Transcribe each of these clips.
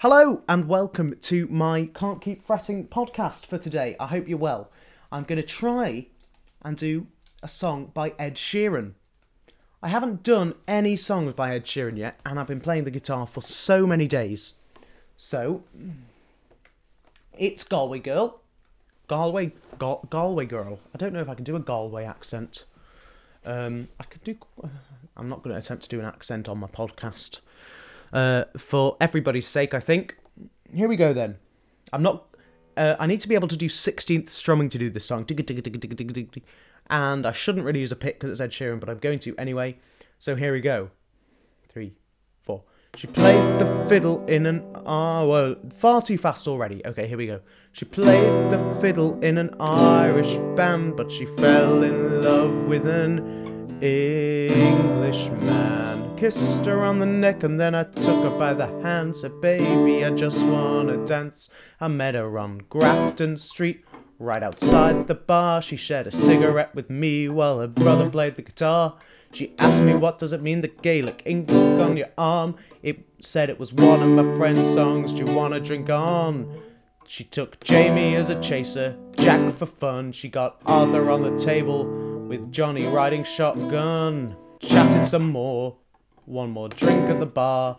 Hello and welcome to my Can't Keep Fretting podcast for today. I hope you're well. I'm going to try and do a song by Ed Sheeran. I haven't done any songs by Ed Sheeran yet, and I've been playing the guitar for so many days. So, it's Galway Girl. Galway, Gal- Galway Girl. I don't know if I can do a Galway accent. Um, I could do. I'm not going to attempt to do an accent on my podcast uh, for everybody's sake, I think. Here we go then. I'm not. Uh, I need to be able to do 16th strumming to do this song. And I shouldn't really use a pick because it's Ed Sheeran, but I'm going to anyway. So here we go. Three, four. She played the fiddle in an. Oh, well, far too fast already. Okay, here we go. She played the fiddle in an Irish band, but she fell in love with an Englishman kissed her on the neck and then I took her by the hand. Said, baby, I just wanna dance. I met her on Grafton Street, right outside the bar. She shared a cigarette with me while her brother played the guitar. She asked me, what does it mean, the Gaelic ink on your arm? It said it was one of my friend's songs. Do you wanna drink on? She took Jamie as a chaser, Jack for fun. She got Arthur on the table with Johnny riding shotgun. Chatted some more, one more drink at the bar,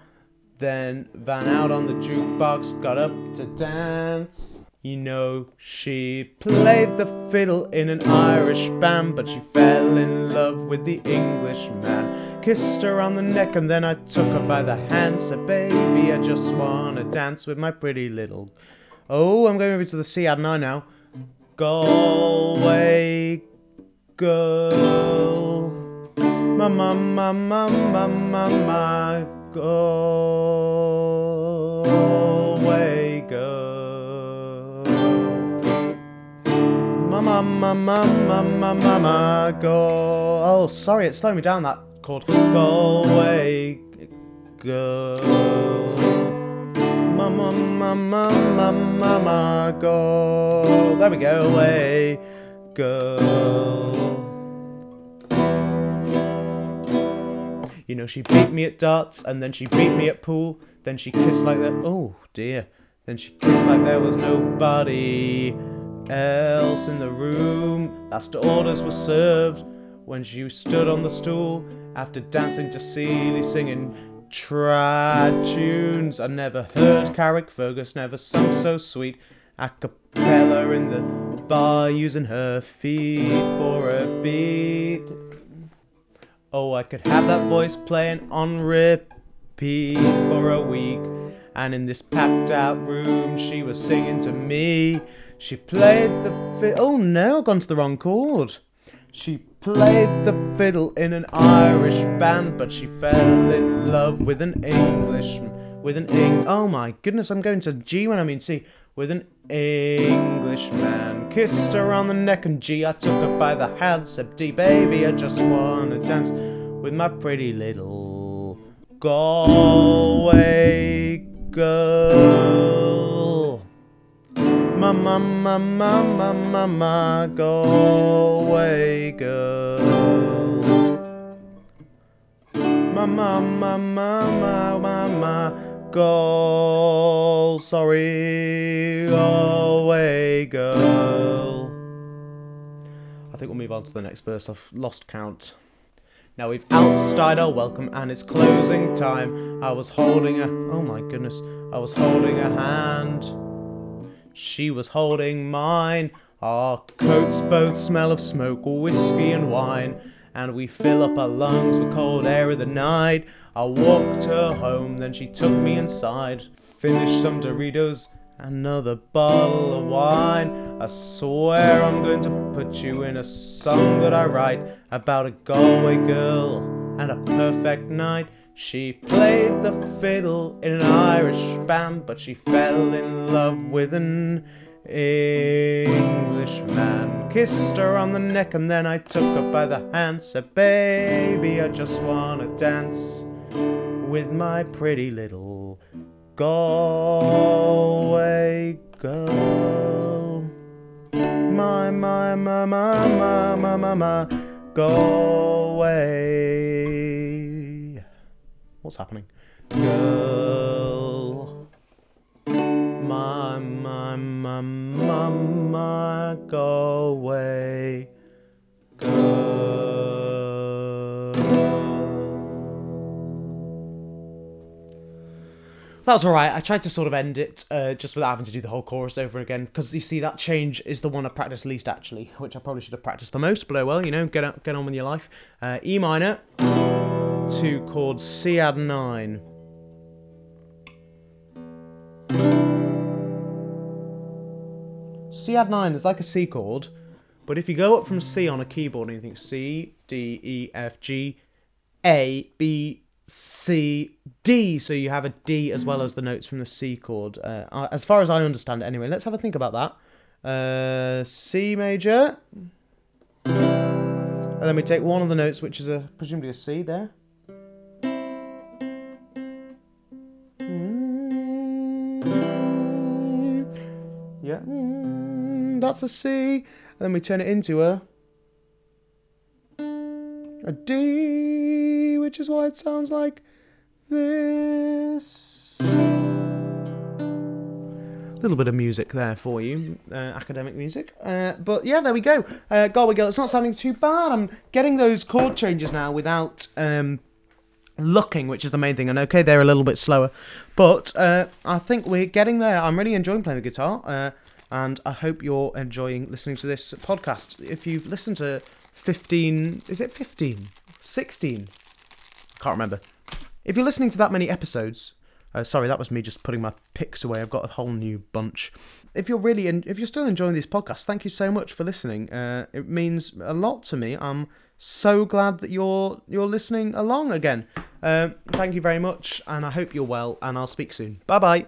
then van out on the jukebox, got up to dance. You know, she played the fiddle in an Irish band, but she fell in love with the Englishman. Kissed her on the neck, and then I took her by the hand. Said, Baby, I just wanna dance with my pretty little. Oh, I'm going over to the sea, I now? Galway girl. Mama, mama, mama, mama, go away, go. Mama, mama, mama, mama, go. Oh, sorry, it's slowing me down. That chord. Go away, go. Mama, mama, mama, mama, go. There we go. Away, go. You know, she beat me at darts, and then she beat me at pool. Then she kissed like that. Oh dear. Then she kissed like there was nobody else in the room. Last orders were served when she stood on the stool after dancing to Seely singing trad tunes. I never heard Carrickfergus, never sung so sweet. A cappella in the bar using her feet for a beat. Oh, I could have that voice playing on repeat for a week. And in this packed out room, she was singing to me. She played the fiddle. Oh no, I've gone to the wrong chord. She played the fiddle in an Irish band, but she fell in love with an Englishman. With an Eng. Oh my goodness, I'm going to G when I mean C. With an Englishman. Kissed her on the neck and G. I took her by the hand. Said D, baby, I just wanna dance with my pretty little Galway girl. Mama, mama, mama, mama, Galway girl. Mama, mama, mama, mama, go. Sorry, move on to the next verse. I've lost count. Now we've outside our welcome and it's closing time. I was holding a oh my goodness, I was holding a hand. She was holding mine. Our coats both smell of smoke, whiskey and wine, and we fill up our lungs with cold air of the night. I walked her home, then she took me inside, finished some Doritos, another bottle of wine. I swear I'm going to put you in a song that I write about a Galway girl and a perfect night. She played the fiddle in an Irish band, but she fell in love with an Englishman. Kissed her on the neck and then I took her by the hand. Said, Baby, I just wanna dance with my pretty little Galway girl. My, my, my, my, my, my, my, my, away. What's happening? Girl. My, my, my, my, my, Galway girl. That's alright. I tried to sort of end it uh, just without having to do the whole chorus over again because you see that change is the one I practiced least actually, which I probably should have practiced the most. But oh well, you know, get on, get on with your life. Uh, e minor to chord C add nine. C add nine is like a C chord, but if you go up from C on a keyboard and you think C, D, E, F, G, A, B, C, D, so you have a D as well as the notes from the C chord. Uh, as far as I understand it, anyway. Let's have a think about that. Uh, C major, and then we take one of the notes, which is a presumably a C there. Yeah, that's a C. And then we turn it into a a D, which is why it sounds like this. Little bit of music there for you, uh, academic music. Uh, but yeah, there we go. Uh, Galway Girl, it's not sounding too bad. I'm getting those chord changes now without um, looking, which is the main thing. And okay, they're a little bit slower, but uh, I think we're getting there. I'm really enjoying playing the guitar, uh, and I hope you're enjoying listening to this podcast. If you've listened to 15, is it 15? 16? I can't remember. If you're listening to that many episodes, uh, sorry, that was me just putting my picks away. I've got a whole new bunch. If you're really, en- if you're still enjoying this podcast, thank you so much for listening. Uh, it means a lot to me. I'm so glad that you're you're listening along again. Uh, thank you very much, and I hope you're well. And I'll speak soon. Bye bye.